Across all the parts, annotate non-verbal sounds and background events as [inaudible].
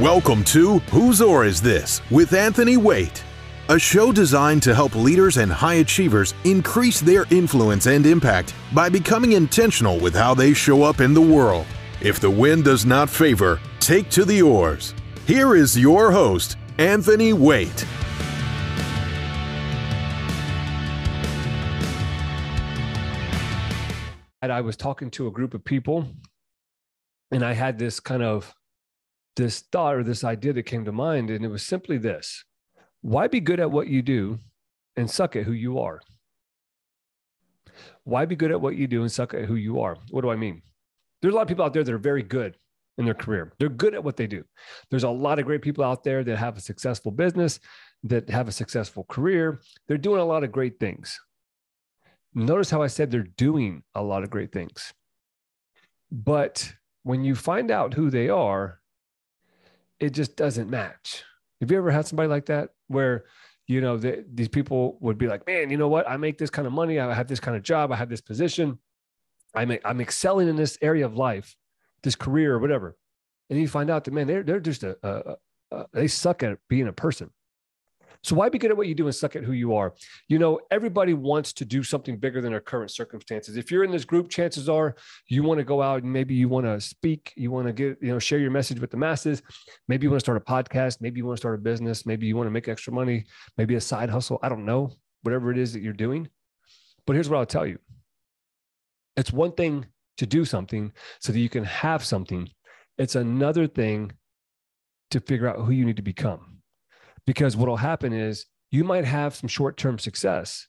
Welcome to Whose Oar Is This with Anthony Waite, a show designed to help leaders and high achievers increase their influence and impact by becoming intentional with how they show up in the world. If the wind does not favor, take to the oars. Here is your host, Anthony Waite. I was talking to a group of people, and I had this kind of this thought or this idea that came to mind, and it was simply this: Why be good at what you do and suck at who you are? Why be good at what you do and suck at who you are? What do I mean? There's a lot of people out there that are very good in their career. They're good at what they do. There's a lot of great people out there that have a successful business, that have a successful career. They're doing a lot of great things. Notice how I said they're doing a lot of great things. But when you find out who they are, it just doesn't match. Have you ever had somebody like that where, you know, the, these people would be like, man, you know what? I make this kind of money. I have this kind of job. I have this position. I'm, I'm excelling in this area of life, this career or whatever. And you find out that, man, they're, they're just a, a, a they suck at being a person. So why be good at what you do and suck at who you are? You know, everybody wants to do something bigger than their current circumstances. If you're in this group, chances are you want to go out and maybe you want to speak, you want to get, you know, share your message with the masses. Maybe you want to start a podcast, maybe you want to start a business, maybe you want to make extra money, maybe a side hustle. I don't know, whatever it is that you're doing. But here's what I'll tell you. It's one thing to do something so that you can have something. It's another thing to figure out who you need to become because what will happen is you might have some short term success.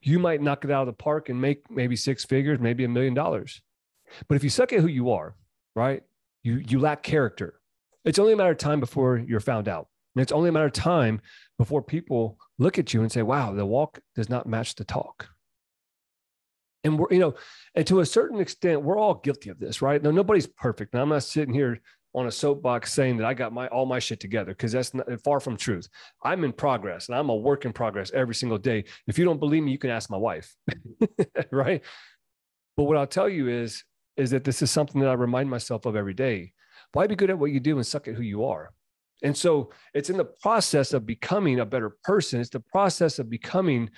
You might knock it out of the park and make maybe six figures, maybe a million dollars. But if you suck at who you are, right, you, you lack character. It's only a matter of time before you're found out. And it's only a matter of time before people look at you and say, wow, the walk does not match the talk. And we're, you know, and to a certain extent, we're all guilty of this, right? Now, nobody's perfect. Now, I'm not sitting here on a soapbox saying that I got my all my shit together because that's not, far from truth. I'm in progress and I'm a work in progress every single day. If you don't believe me, you can ask my wife, [laughs] right? But what I'll tell you is is that this is something that I remind myself of every day. Why be good at what you do and suck at who you are? And so it's in the process of becoming a better person. It's the process of becoming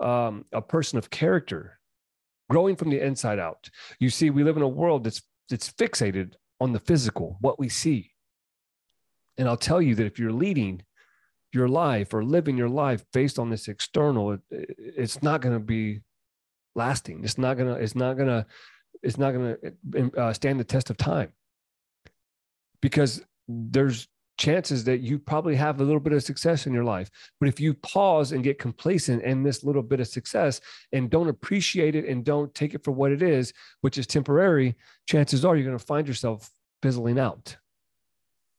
um, a person of character, growing from the inside out. You see, we live in a world that's that's fixated on the physical, what we see. And I'll tell you that if you're leading your life or living your life based on this external, it, it's not going to be lasting. It's not going to, it's not going to, it's not going to uh, stand the test of time because there's chances that you probably have a little bit of success in your life. But if you pause and get complacent in this little bit of success and don't appreciate it and don't take it for what it is, which is temporary, chances are you're going to find yourself fizzling out.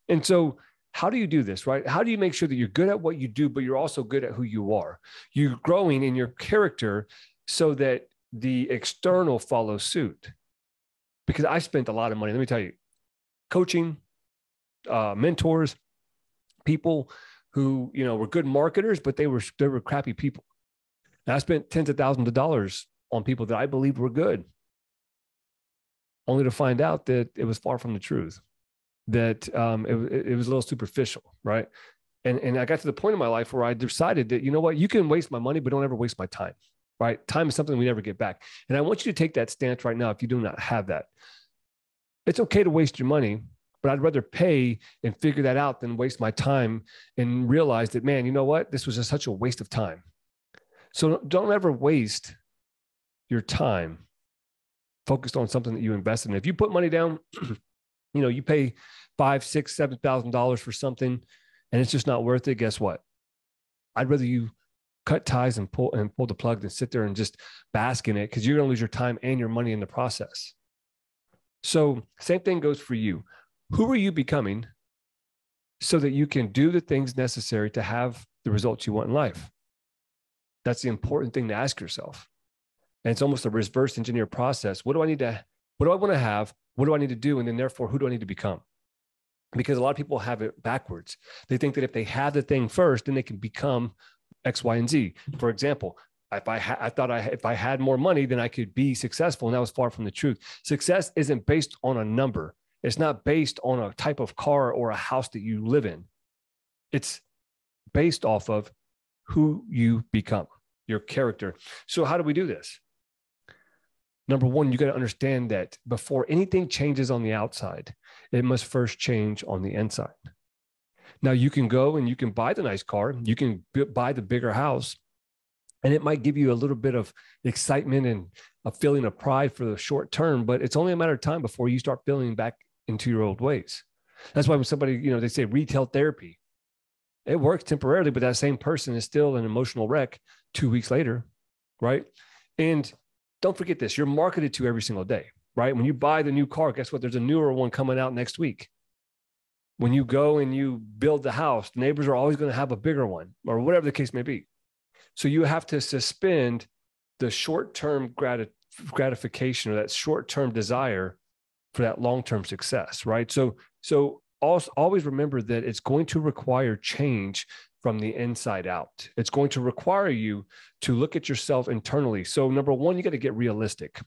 And so, how do you do this, right? How do you make sure that you're good at what you do, but you're also good at who you are? You're growing in your character so that the external follows suit. Because I spent a lot of money, let me tell you, coaching, uh, mentors, people who you know were good marketers, but they were they were crappy people. And I spent tens of thousands of dollars on people that I believed were good, only to find out that it was far from the truth. That um, it, it was a little superficial, right? And and I got to the point in my life where I decided that you know what, you can waste my money, but don't ever waste my time. Right? Time is something we never get back. And I want you to take that stance right now if you do not have that. It's okay to waste your money, but I'd rather pay and figure that out than waste my time and realize that, man, you know what? This was just such a waste of time. So don't ever waste your time focused on something that you invest in. If you put money down, [clears throat] you know, you pay five, six, seven thousand dollars for something and it's just not worth it. Guess what? I'd rather you cut ties and pull and pull the plug than sit there and just bask in it because you're gonna lose your time and your money in the process. So same thing goes for you. Who are you becoming so that you can do the things necessary to have the results you want in life? That's the important thing to ask yourself. And it's almost a reverse engineer process. What do I need to, what do I want to have? What do I need to do? And then therefore, who do I need to become? Because a lot of people have it backwards. They think that if they have the thing first, then they can become X, Y, and Z. For example, if I, ha- I thought I, if I had more money, then I could be successful. And that was far from the truth. Success isn't based on a number. It's not based on a type of car or a house that you live in. It's based off of who you become, your character. So, how do we do this? Number one, you got to understand that before anything changes on the outside, it must first change on the inside. Now, you can go and you can buy the nice car, you can buy the bigger house, and it might give you a little bit of excitement and a feeling of pride for the short term, but it's only a matter of time before you start feeling back into your old ways. That's why when somebody, you know, they say retail therapy, it works temporarily, but that same person is still an emotional wreck two weeks later, right? And don't forget this you're marketed to every single day, right? When you buy the new car, guess what? There's a newer one coming out next week. When you go and you build the house, the neighbors are always going to have a bigger one or whatever the case may be. So you have to suspend the short term grat- gratification or that short term desire for that long term success, right? So, so also, always remember that it's going to require change from the inside out. It's going to require you to look at yourself internally. So, number one, you got to get realistic.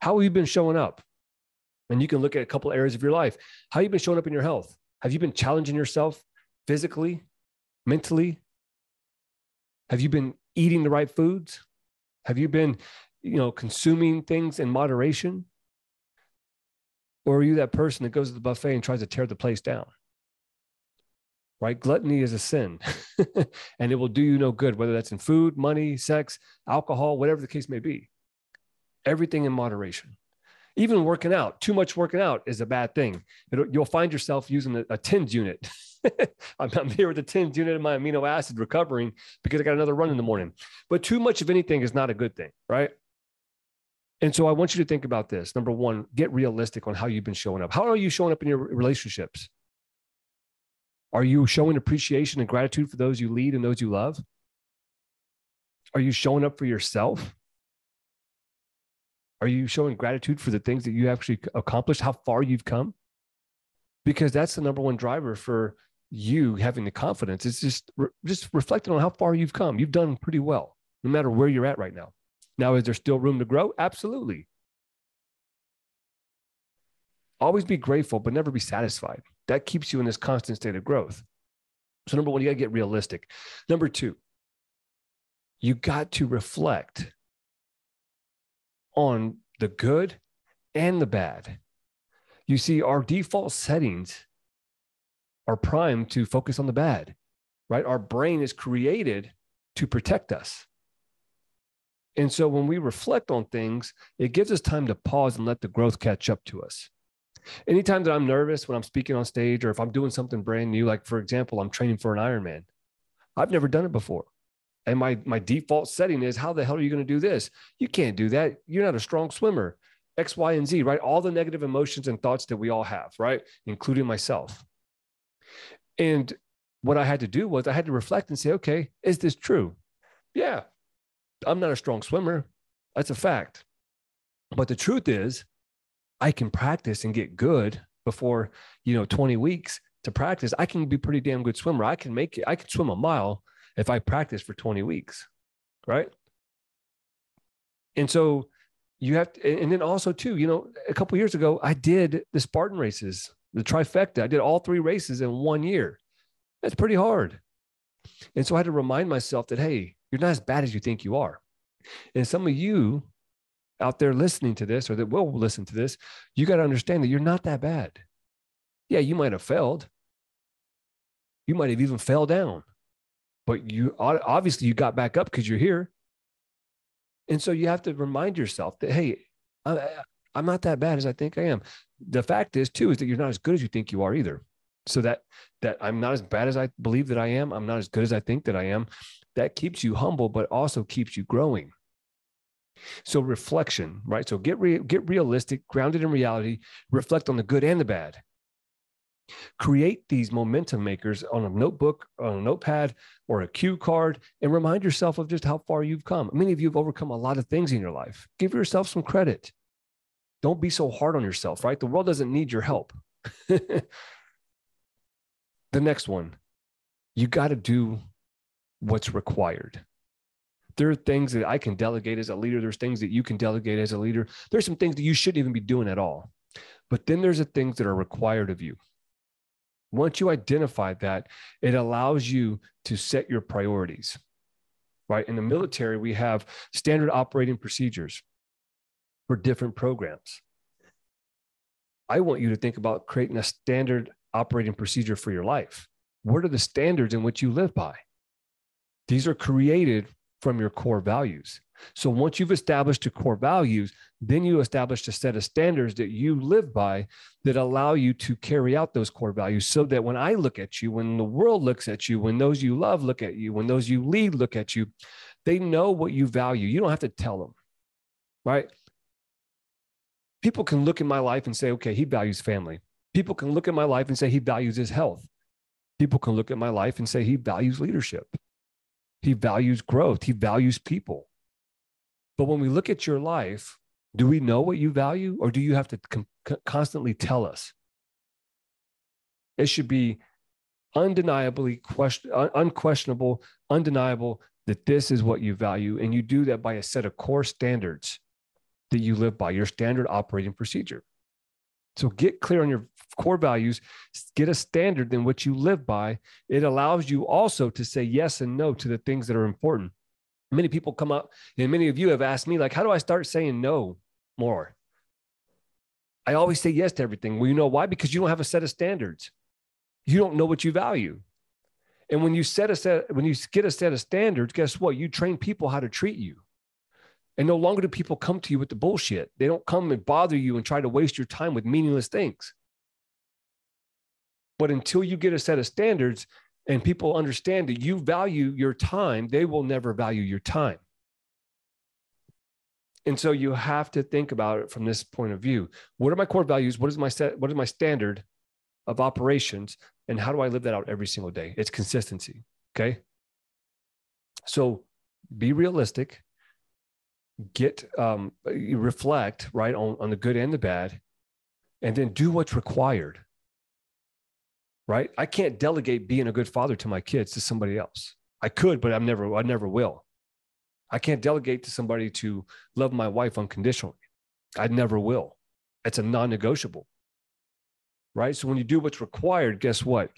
How have you been showing up? And you can look at a couple areas of your life. How have you been showing up in your health? Have you been challenging yourself physically, mentally, have you been eating the right foods? Have you been, you know, consuming things in moderation? Or are you that person that goes to the buffet and tries to tear the place down? Right? Gluttony is a sin [laughs] and it will do you no good, whether that's in food, money, sex, alcohol, whatever the case may be. Everything in moderation. Even working out, too much working out is a bad thing. It'll, you'll find yourself using a, a TENS unit [laughs] I'm, I'm, here with the TENS unit of my amino acid recovering because I got another run in the morning. But too much of anything is not a good thing, right? And so I want you to think about this. Number one, get realistic on how you've been showing up. How are you showing up in your relationships? Are you showing appreciation and gratitude for those you lead and those you love? Are you showing up for yourself? Are you showing gratitude for the things that you actually accomplished, how far you've come? Because that's the number one driver for you having the confidence. It's just re- just reflecting on how far you've come. You've done pretty well, no matter where you're at right now. Now, is there still room to grow? Absolutely. Always be grateful, but never be satisfied. That keeps you in this constant state of growth. So, number one, you got to get realistic. Number two, you got to reflect on the good and the bad. You see, our default settings are primed to focus on the bad, right? Our brain is created to protect us. And so when we reflect on things, it gives us time to pause and let the growth catch up to us. Anytime that I'm nervous when I'm speaking on stage or if I'm doing something brand new, like for example, I'm training for an Ironman, I've never done it before. And my, my default setting is, how the hell are you going to do this? You can't do that. You're not a strong swimmer. X, Y, and Z, right? All the negative emotions and thoughts that we all have, right? Including myself. And what I had to do was I had to reflect and say, okay, is this true? Yeah, I'm not a strong swimmer. That's a fact. But the truth is, I can practice and get good before, you know, 20 weeks to practice. I can be pretty damn good swimmer. I can make it, I can swim a mile if I practice for 20 weeks. Right. And so you have to, and then also too, you know, a couple years ago, I did the Spartan races the trifecta. I did all three races in one year. That's pretty hard. And so I had to remind myself that, hey, you're not as bad as you think you are. And some of you out there listening to this or that will listen to this, you got to understand that you're not that bad. Yeah, you might have failed. You might have even fell down, but you obviously you got back up because you're here. And so you have to remind yourself that, hey, I, I'm not that bad as I think I am the fact is too is that you're not as good as you think you are either so that that i'm not as bad as i believe that i am i'm not as good as i think that i am that keeps you humble but also keeps you growing. So reflection right? So get re- get realistic grounded in reality reflect on the good and the bad. Create these momentum makers on a notebook on a notepad or a cue card and remind yourself of just how far you've come. Many of you have overcome a lot of things in your life. Give yourself some credit. Don't be so hard on yourself, right? The world doesn't need your help. [laughs] the next one, you got to do what's required. There are things that I can delegate as a leader. There's things that you can delegate as a leader. There's some things that you shouldn't even be doing at all. But then there's the things that are required of you. Once you identify that, it allows you to set your priorities. Right? In the military, we have standard operating procedures for different programs. I want you to think about creating a standard operating procedure for your life. What are the standards in which you live by? These are created from your core values. So once you've established your core values, then you establish a set of standards that you live by that allow you to carry out those core values so that when I look at you, when the world looks at you, when those you love look at you, when those you lead look at you, they know what you value. You don't have to tell them, right? People can look at my life and say, okay, he values family. People can look at my life and say he values his health. People can look at my life and say he values leadership. He values growth. He values people. But when we look at your life, do we know what you value or do you have to com- constantly tell us? It should be undeniably question, un- unquestionable, undeniable that this is what you value. And you do that by a set of core standards that you live by, your standard operating procedure. So get clear on your core values, get a standard in which you live by. It allows you also to say yes and no to the things that are important. Many people come up, and many of you have asked me, like, how do I start saying no more? I always say yes to everything. Well, you know why? Because you don't have a set of standards. You don't know what you value. And when you set a set, when you get a set of standards, guess what? You train people how to treat you. And no longer do people come to you with the bullshit. They don't come and bother you and try to waste your time with meaningless things. But until you get a set of standards and people understand that you value your time, they will never value your time. And so you have to think about it from this point of view. What are my core values? What is my set, what is my standard of operations? And how do I live that out every single day? It's consistency. Okay. So be realistic get um, reflect right on, on the good and the bad and then do what's required. Right? I can't delegate being a good father to my kids to somebody else. I could but i'm never i never will. I can't delegate to somebody to love my wife unconditionally. I never will. It's a non-negotiable. Right? So when you do what's required guess what?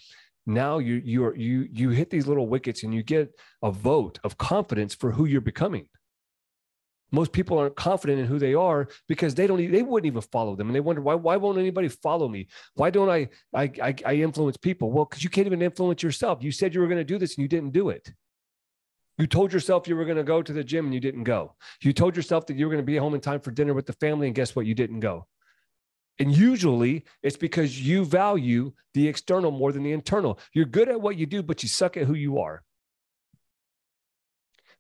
Now you you are you you hit these little wickets and you get a vote of confidence for who you're becoming most people aren't confident in who they are because they don't they wouldn't even follow them. And they wonder why why won't anybody follow me? Why don't i i i, I influence people? Well because you can't even influence yourself. You said you were going to do this and you didn't do it. You told yourself you were going to go to the gym and you didn't go. You told yourself that you were going to be home in time for dinner with the family and guess what? You didn't go. And usually it's because you value the external more than the internal. You're good at what you do but you suck at who you are.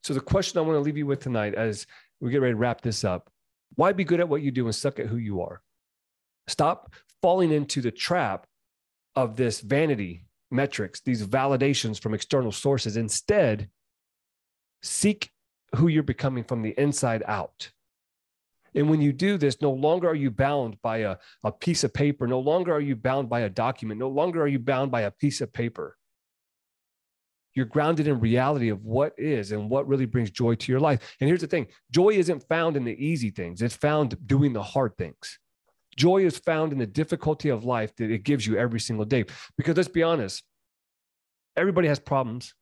So the question I want to leave you with tonight as we get ready to wrap this up. Why be good at what you do and suck at who you are? Stop falling into the trap of this vanity metrics, these validations from external sources. Instead, seek who you're becoming from the inside out. And when you do this, no longer are you bound by a, a piece of paper. No longer are you bound by a document. No longer are you bound by a piece of paper you're grounded in reality of what is and what really brings joy to your life. And here's the thing joy isn't found in the easy things, it's found doing the hard things. Joy is found in the difficulty of life that it gives you every single day. Because let's be honest, everybody has problems,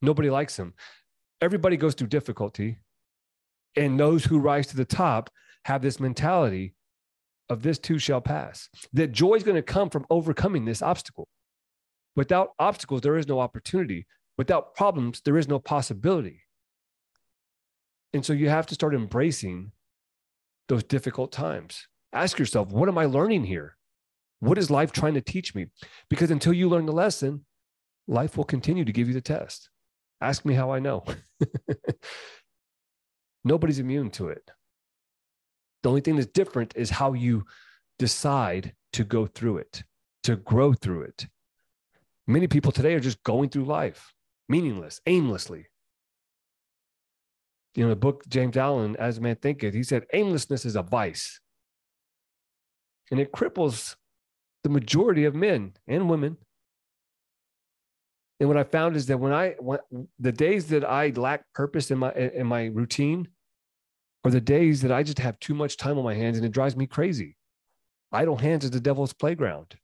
nobody likes them. Everybody goes through difficulty. And those who rise to the top have this mentality of this too shall pass. That joy is going to come from overcoming this obstacle. Without obstacles, there is no opportunity. Without problems, there is no possibility. And so you have to start embracing those difficult times. Ask yourself, what am I learning here? What is life trying to teach me? Because until you learn the lesson, life will continue to give you the test. Ask me how I know. [laughs] Nobody's immune to it. The only thing that's different is how you decide to go through it, to grow through it. Many people today are just going through life meaningless, aimlessly. You know, the book James Allen, As Man Thinketh, he said aimlessness is a vice. And it cripples the majority of men and women. And what I found is that when I when, the days that I lack purpose in my in my routine are the days that I just have too much time on my hands and it drives me crazy. idle hands is the devil's playground.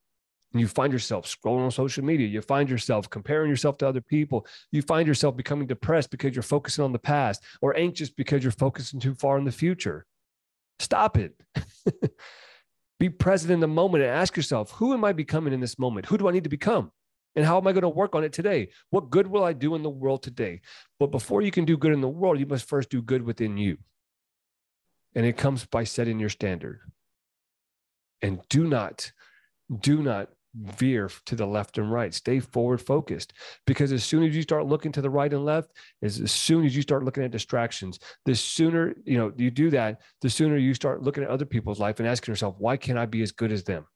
And you find yourself scrolling on social media. You find yourself comparing yourself to other people. You find yourself becoming depressed because you're focusing on the past or anxious because you're focusing too far in the future. Stop it. [laughs] Be present in the moment and ask yourself, who am I becoming in this moment? Who do I need to become? And how am I going to work on it today? What good will I do in the world today? But before you can do good in the world, you must first do good within you. And it comes by setting your standard. And do not, do not veer to the left and right. Stay forward focused because as soon as you start looking to the right and left, as, as soon as you start looking at distractions, the sooner you know you do that, the sooner you start looking at other people's life and asking yourself, why can't I be as good as them?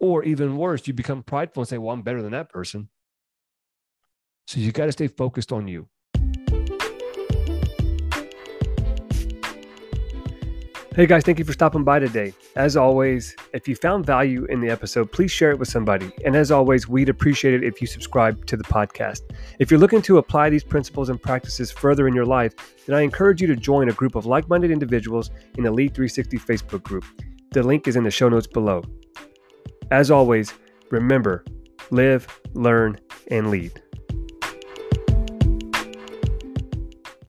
Or even worse, you become prideful and say, well, I'm better than that person. So you got to stay focused on you. Hey guys, thank you for stopping by today. As always, if you found value in the episode, please share it with somebody. And as always, we'd appreciate it if you subscribe to the podcast. If you're looking to apply these principles and practices further in your life, then I encourage you to join a group of like minded individuals in the Lead 360 Facebook group. The link is in the show notes below. As always, remember live, learn, and lead.